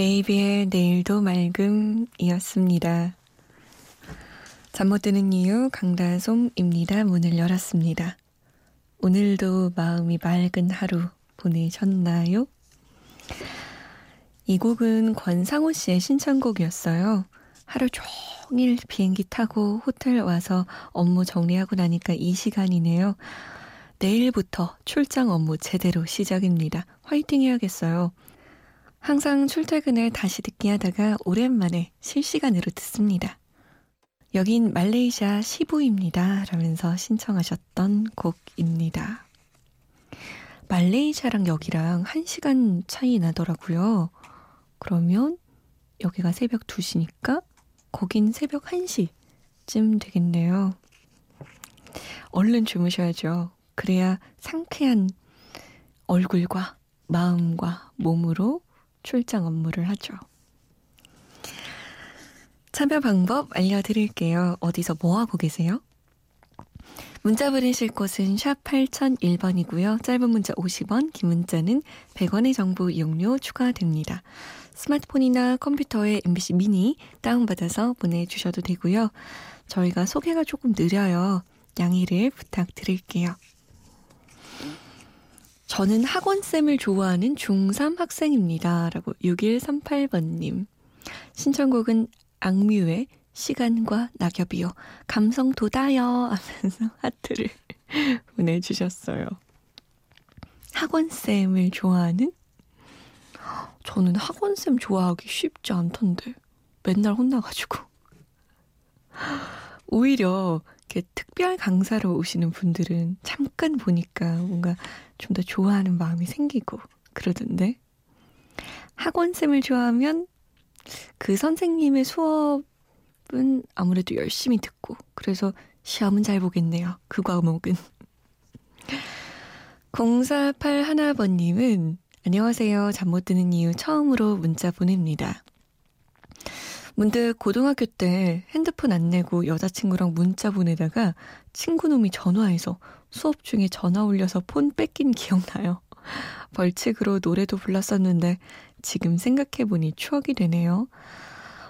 메이비의 내일도 맑음이었습니다. 잠 못 드는 이유 강다솜입니다. 문을 열었습니다. 오늘도 마음이 맑은 하루 보내셨나요? 이 곡은 권상우 씨의 신청곡이었어요. 하루 종일 비행기 타고 호텔 와서 업무 정리하고 나니까 이 시간이네요. 내일부터 출장 업무 제대로 시작입니다. 화이팅 해야겠어요. 항상 출퇴근을 다시 듣기 하다가 오랜만에 실시간으로 듣습니다. 여긴 말레이시아 시부입니다. 라면서 신청하셨던 곡입니다. 말레이시아랑 여기랑 1시간 차이 나더라고요. 그러면 여기가 새벽 2시니까 거긴 새벽 1시쯤 되겠네요. 얼른 주무셔야죠. 그래야 상쾌한 얼굴과 마음과 몸으로 출장 업무를 하죠. 참여 방법 알려드릴게요. 어디서 뭐 하고 계세요? 문자 보내실 곳은 샵 8001번이고요. 짧은 문자 50원, 긴 문자는 100원의 정보 이용료 추가됩니다. 스마트폰이나 컴퓨터에 MBC 미니 다운받아서 보내주셔도 되고요. 저희가 소개가 조금 느려요. 양해를 부탁드릴게요. 저는 학원쌤을 좋아하는 중3 학생입니다. 라고 6138번님. 신청곡은 악뮤의 시간과 낙엽이요. 감성 돋아요. 하면서 하트를 보내주셨어요. 학원쌤을 좋아하는? 저는 학원쌤 좋아하기 쉽지 않던데. 맨날 혼나가지고. 오히려 이렇게 특별 강사로 오시는 분들은 잠깐 보니까 뭔가 좀 더 좋아하는 마음이 생기고 그러던데 학원쌤을 좋아하면 그 선생님의 수업은 아무래도 열심히 듣고 그래서 시험은 잘 보겠네요. 그 과목은. 0481번님은 안녕하세요. 잠 못 드는 이유 처음으로 문자 보냅니다. 문득 고등학교 때 핸드폰 안 내고 여자친구랑 문자 보내다가 친구놈이 전화해서 수업 중에 전화 올려서 폰 뺏긴 기억나요. 벌칙으로 노래도 불렀었는데 지금 생각해보니 추억이 되네요.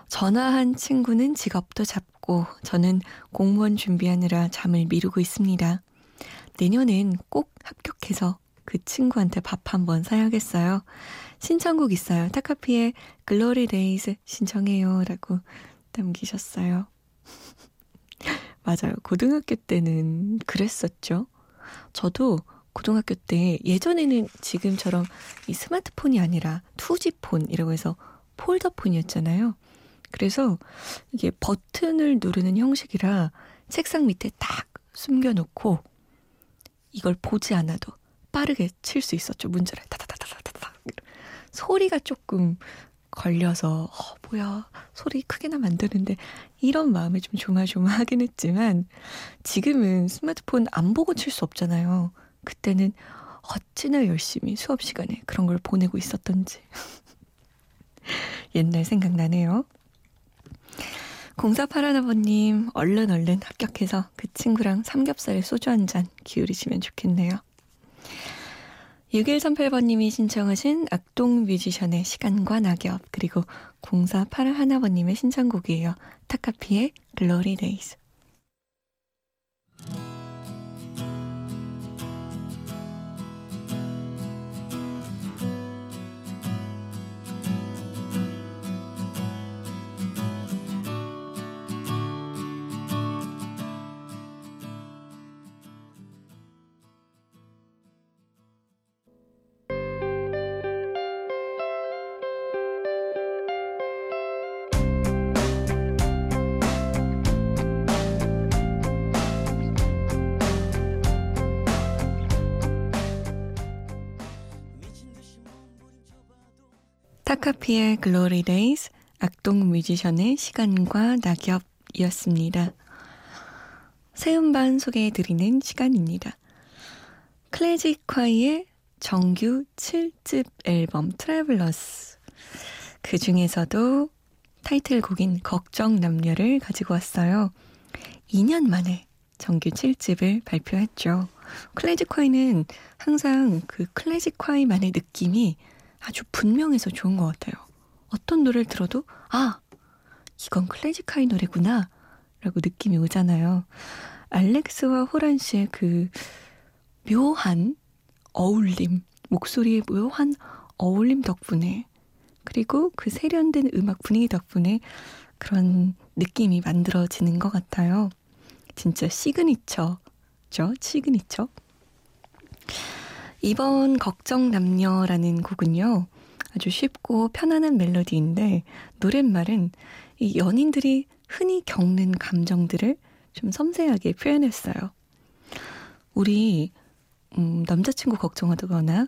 전화한 친구는 직업도 잡고 저는 공무원 준비하느라 잠을 미루고 있습니다. 내년엔 꼭 합격해서 그 친구한테 밥 한번 사야겠어요. 신청곡 있어요. 타카피의 Glory Days 신청해요. 라고 남기셨어요. 맞아요. 고등학교 때는 그랬었죠. 저도 고등학교 때 예전에는 지금처럼 이 스마트폰이 아니라 2G폰이라고 해서 폴더폰이었잖아요. 그래서 이게 버튼을 누르는 형식이라 책상 밑에 딱 숨겨놓고 이걸 보지 않아도 빠르게 칠 수 있었죠. 문제를 타다다다다다 소리가 조금 걸려서 어, 뭐야 소리 크게 나면 안 되는데 이런 마음에 좀 조마조마하긴 했지만 지금은 스마트폰 안 보고 칠 수 없잖아요. 그때는 어찌나 열심히 수업 시간에 그런 걸 보내고 있었던지 옛날 생각나네요. 공사팔하나번님 얼른 얼른 합격해서 그 친구랑 삼겹살에 소주 한 잔 기울이시면 좋겠네요. 6138번님이 신청하신 악동 뮤지션의 시간과 낙엽 그리고 0481번님의 신청곡이에요. 타카피의 Glory Days 카피의 Glory Days, 악동 뮤지션의 시간과 낙엽이었습니다. 새 음반 소개해드리는 시간입니다. 클래지콰이의 정규 7집 앨범 Travellers. 그 중에서도 타이틀곡인 걱정 남녀를 가지고 왔어요. 2년 만에 정규 7집을 발표했죠. 클래지콰이는 항상 그 클래식콰이만의 느낌이 아주 분명해서 좋은 것 같아요. 어떤 노래를 들어도 아 이건 클래식콰이 노래구나 라고 느낌이 오잖아요. 알렉스와 호란 씨의 그 묘한 어울림, 목소리의 묘한 어울림 덕분에 그리고 그 세련된 음악 분위기 덕분에 그런 느낌이 만들어지는 것 같아요. 진짜 signature죠, signature. 이번 걱정 남녀라는 곡은요. 아주 쉽고 편안한 멜로디인데 노랫말은 이 연인들이 흔히 겪는 감정들을 좀 섬세하게 표현했어요. 우리 음, 남자친구 걱정하거나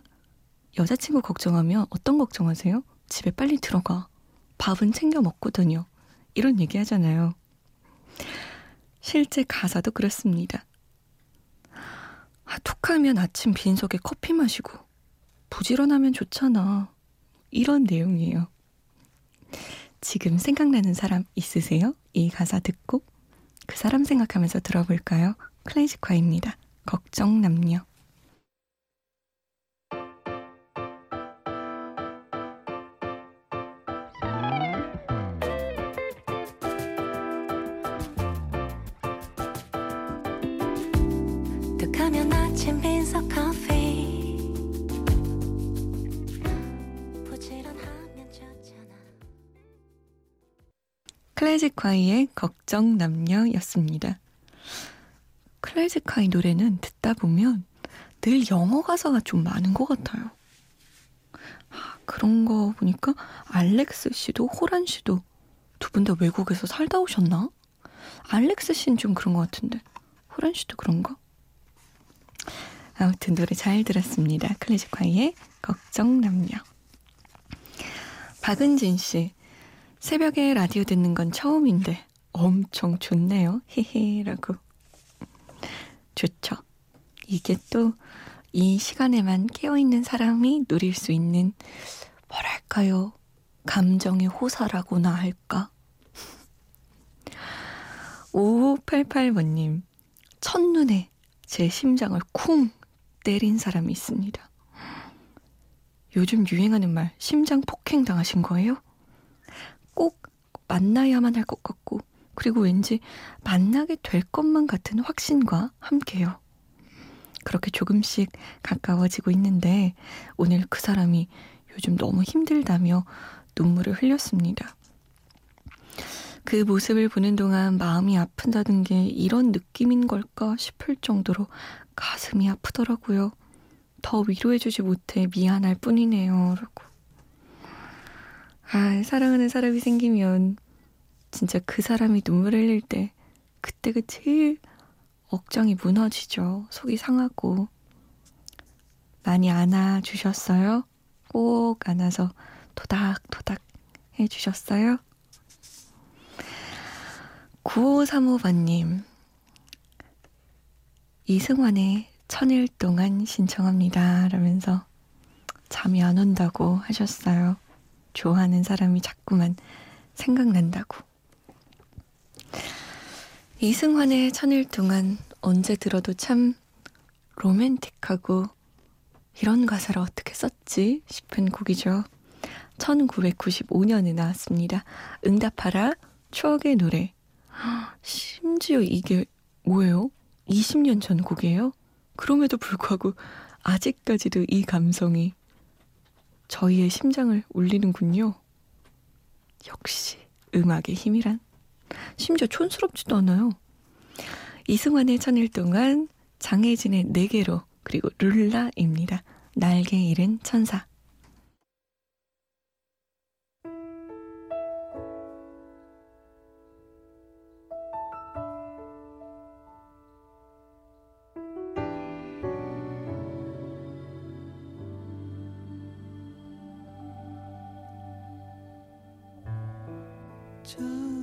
여자친구 걱정하면 어떤 걱정하세요? 집에 빨리 들어가. 밥은 챙겨 먹거든요. 이런 얘기 하잖아요. 실제 가사도 그렇습니다. 아, 툭 하면 아침 빈속에 커피 마시고 부지런하면 좋잖아. 이런 내용이에요. 지금 생각나는 사람 있으세요? 이 가사 듣고 그 사람 생각하면서 들어볼까요? 클래식화입니다. 걱정 남녀. 클래식 화이의 걱정 남녀였습니다. 클래식 화이 노래는 듣다 보면 늘 영어 가사가 좀 많은 것 같아요. 아, 그런 거 보니까 알렉스 씨도 호란 씨도 두 분 다 외국에서 살다 오셨나? 알렉스 씨는 좀 그런 것 같은데 호란 씨도 그런가? 아무튼 노래 잘 들었습니다. 클래식화이의 걱정 남녀. 박은진 씨. 새벽에 라디오 듣는 건 처음인데 엄청 좋네요. 히히라고. 좋죠. 이게 또 이 시간에만 깨어있는 사람이 누릴 수 있는 뭐랄까요. 감정의 호사라고나 할까? 5588번님, 첫눈에 제 심장을 쿵 때린 사람이 있습니다. 요즘 유행하는 말, 심장 폭행 당하신 거예요? 꼭 만나야만 할 것 같고, 그리고 왠지 만나게 될 것만 같은 확신과 함께요. 그렇게 조금씩 가까워지고 있는데, 오늘 그 사람이 요즘 너무 힘들다며 눈물을 흘렸습니다. 그 모습을 보는 동안 마음이 아픈다는 게 이런 느낌인 걸까 싶을 정도로 가슴이 아프더라고요. 더 위로해주지 못해 미안할 뿐이네요. 라고. 아, 사랑하는 사람이 생기면 진짜 그 사람이 눈물 흘릴 때 그때가 제일 억장이 무너지죠. 속이 상하고. 많이 안아주셨어요? 꼭 안아서 토닥토닥 해주셨어요? 9535번님, 이승환의 천일 동안 신청합니다. 라면서 잠이 안 온다고 하셨어요. 좋아하는 사람이 자꾸만 생각난다고. 이승환의 천일 동안 언제 들어도 참 로맨틱하고 이런 가사를 어떻게 썼지 싶은 곡이죠. 1995년에 나왔습니다. 응답하라 추억의 노래. 심지어 이게 뭐예요? 20년 전 곡이에요? 그럼에도 불구하고 아직까지도 이 감성이 저희의 심장을 울리는군요. 역시 음악의 힘이란 심지어 촌스럽지도 않아요. 이승환의 천일 동안 장혜진의 네 개로 그리고 룰라입니다. 날개 잃은 천사. 절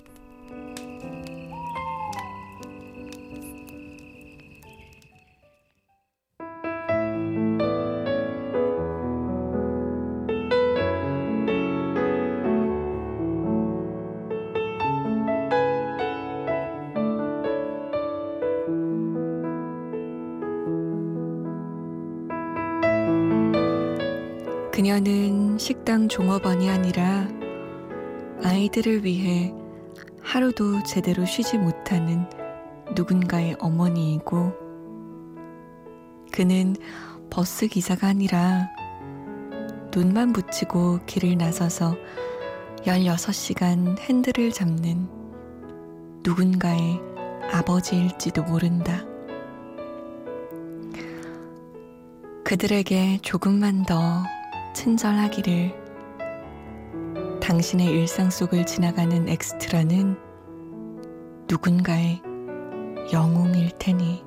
그녀는 식당 종업원이 아니라 아이들을 위해 하루도 제대로 쉬지 못하는 누군가의 어머니이고 그는 버스 기사가 아니라 눈만 붙이고 길을 나서서 16시간 핸들을 잡는 누군가의 아버지일지도 모른다. 그들에게 조금만 더 친절하기를. 당신의 일상 속을 지나가는 엑스트라는 누군가의 영웅일 테니.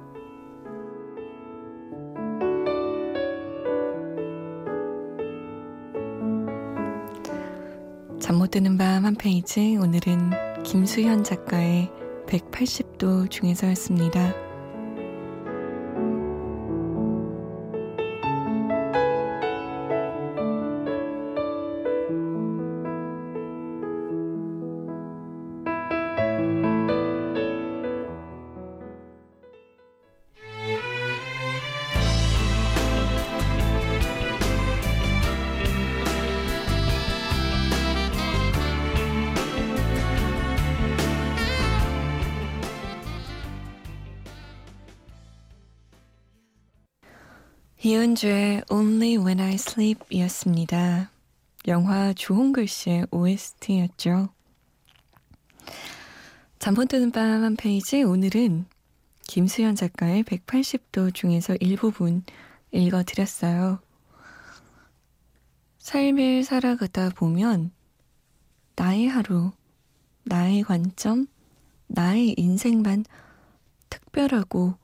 잠 못 드는 밤 한 페이지. 오늘은 김수현 작가의 180도 중에서였습니다. 이은주의 Only When I Sleep 이었습니다. 영화 주홍글 씨의 OST였죠. 잠못 드는 밤 한 페이지 오늘은 김수현 작가의 180도 중에서 일부분 읽어드렸어요. 삶을 살아가다 보면 나의 하루, 나의 관점, 나의 인생만 특별하고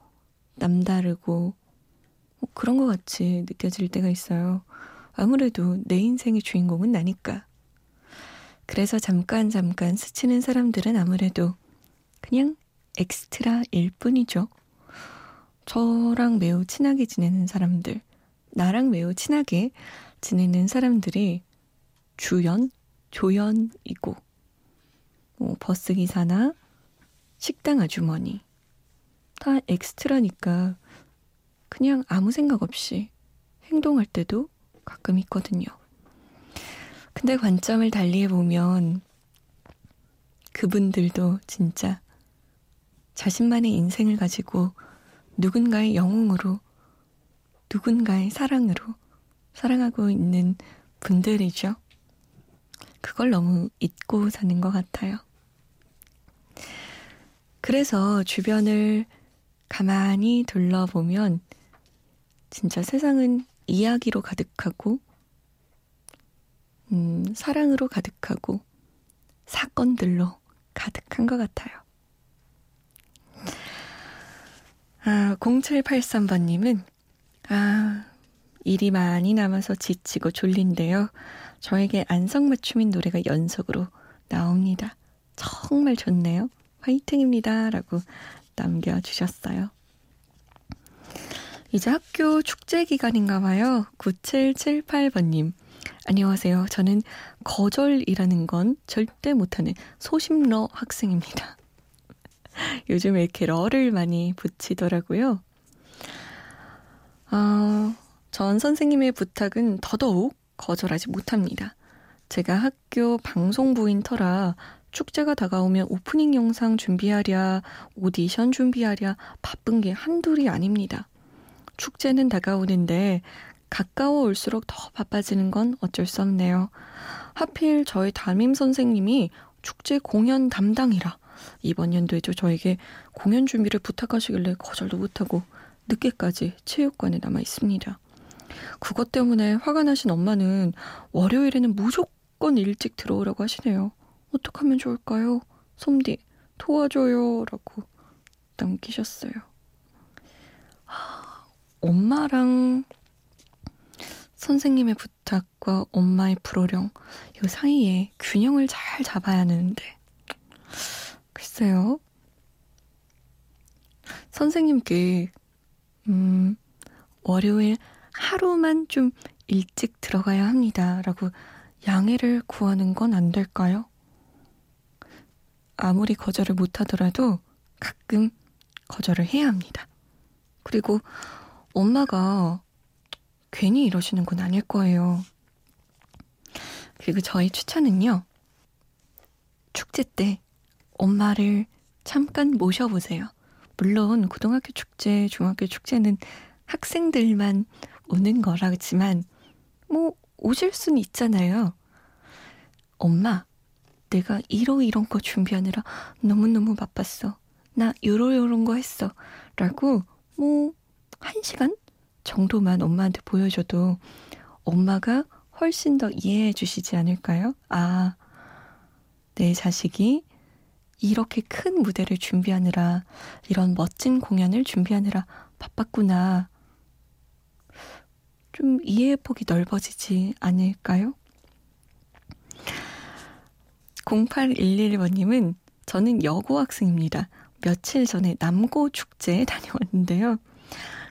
남다르고 뭐 그런 것 같이 느껴질 때가 있어요. 아무래도 내 인생의 주인공은 나니까. 그래서 잠깐 잠깐 스치는 사람들은 아무래도 그냥 엑스트라일 뿐이죠. 저랑 매우 친하게 지내는 사람들, 나랑 매우 친하게 지내는 사람들이 주연, 조연이고, 뭐 버스 기사나 식당 아주머니, 다 엑스트라니까 그냥 아무 생각 없이 행동할 때도 가끔 있거든요. 근데 관점을 달리 해 보면 그분들도 진짜 자신만의 인생을 가지고 누군가의 영웅으로, 누군가의 사랑으로 사랑하고 있는 분들이죠. 그걸 너무 잊고 사는 것 같아요. 그래서 주변을 가만히 둘러보면 진짜 세상은 이야기로 가득하고, 음, 사랑으로 가득하고, 사건들로 가득한 것 같아요. 아, 0783번님은, 아, 일이 많이 남아서 지치고 졸린데요. 저에게 안성맞춤인 노래가 연속으로 나옵니다. 정말 좋네요. 화이팅입니다. 라고 남겨주셨어요. 이제 학교 축제 기간인가 봐요. 9778번님. 안녕하세요. 저는 거절이라는 건 절대 못하는 소심러 학생입니다. 요즘 에 이렇게 러를 많이 붙이더라고요. 아, 전 선생님의 부탁은 더더욱 거절하지 못합니다. 제가 학교 방송부인 터라 축제가 다가오면 오프닝 영상 준비하랴, 오디션 준비하랴 바쁜 게 한둘이 아닙니다. 축제는 다가오는데 가까워 올수록 더 바빠지는 건 어쩔 수 없네요. 하필 저희 담임 선생님이 축제 공연 담당이라 이번 연도에도 저에게 공연 준비를 부탁하시길래 거절도 못하고 늦게까지 체육관에 남아 있습니다. 그것 때문에 화가 나신 엄마는 월요일에는 무조건 일찍 들어오라고 하시네요. 어떡하면 좋을까요? 솜디, 도와줘요. 라고 남기셨어요. 하, 엄마랑 선생님의 부탁과 엄마의 불호령, 이 사이에 균형을 잘 잡아야 하는데. 글쎄요. 선생님께, 음, 월요일 하루만 좀 일찍 들어가야 합니다. 라고 양해를 구하는 건 안 될까요? 아무리 거절을 못하더라도 가끔 거절을 해야 합니다. 그리고 엄마가 괜히 이러시는 건 아닐 거예요. 그리고 저희 추천은요. 축제 때 엄마를 잠깐 모셔보세요. 물론 고등학교 축제, 중학교 축제는 학생들만 오는 거라지만 뭐 오실 수는 있잖아요. 엄마, 내가 이러 이런 거 준비하느라 너무너무 바빴어. 나 요러 요런 거 했어. 라고 뭐 한 시간 정도만 엄마한테 보여줘도 엄마가 훨씬 더 이해해 주시지 않을까요? 아, 내 자식이 이렇게 큰 무대를 준비하느라 이런 멋진 공연을 준비하느라 바빴구나. 좀 이해의 폭이 넓어지지 않을까요? 0811번님은 저는 여고 학생입니다. 며칠 전에 남고 축제에 다녀왔는데요.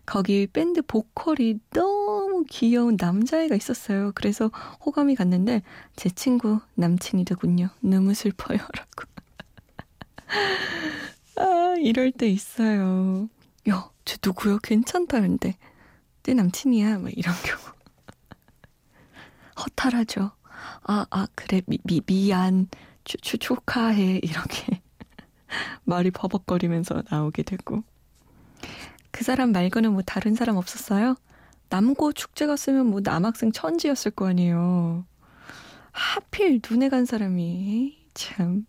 거기 밴드 보컬이 너무 귀여운 남자애가 있었어요. 그래서 호감이 갔는데 제 친구 남친이더군요. 너무 슬퍼요. 라고. 아, 이럴 때 있어요. 야, 쟤 누구야? 괜찮다는데. 내 남친이야. 막 이런 경우. 허탈하죠. 아, 아, 그래. 미, 미, 미안. 추, 추, 축하해. 이렇게 말이 버벅거리면서 나오게 되고. 그 사람 말고는 뭐 다른 사람 없었어요? 남고 축제 갔으면 뭐 남학생 천지였을 거 아니에요. 하필 눈에 간 사람이 참.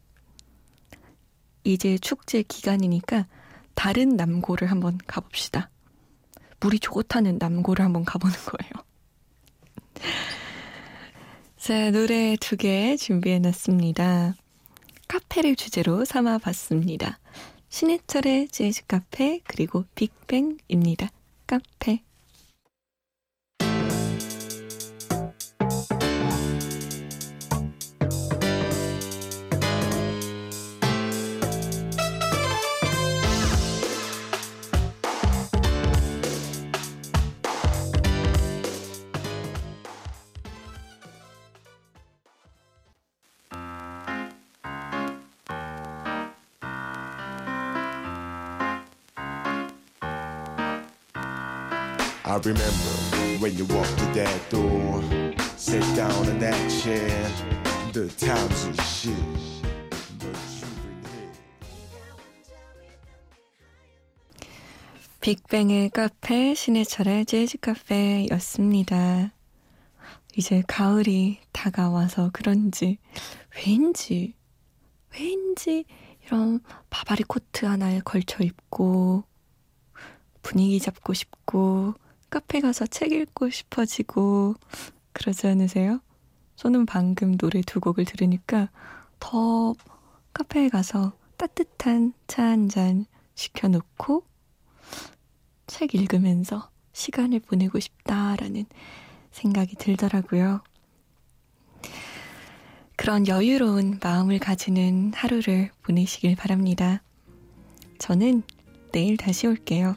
이제 축제 기간이니까 다른 남고를 한번 가봅시다. 물이 좋다는 남고를 한번 가보는 거예요. 자, 노래 두 개 준비해놨습니다. 카페를 주제로 삼아봤습니다. 신해철의 재즈 카페 그리고 빅뱅입니다. 카페 I remember when you walked through that door, sit down in that chair, the times of shit. 빅뱅의 카페, 신해철의 재즈 카페였습니다. 이제 가을이 다가와서 그런지 왠지 왠지 이런 바바리 코트 하나에 걸쳐 입고 분위기 잡고 싶고 카페 가서 책 읽고 싶어지고 그러지 않으세요? 저는 방금 노래 두 곡을 들으니까 더 카페에 가서 따뜻한 차 한 잔 시켜놓고 책 읽으면서 시간을 보내고 싶다라는 생각이 들더라고요. 그런 여유로운 마음을 가지는 하루를 보내시길 바랍니다. 저는 내일 다시 올게요.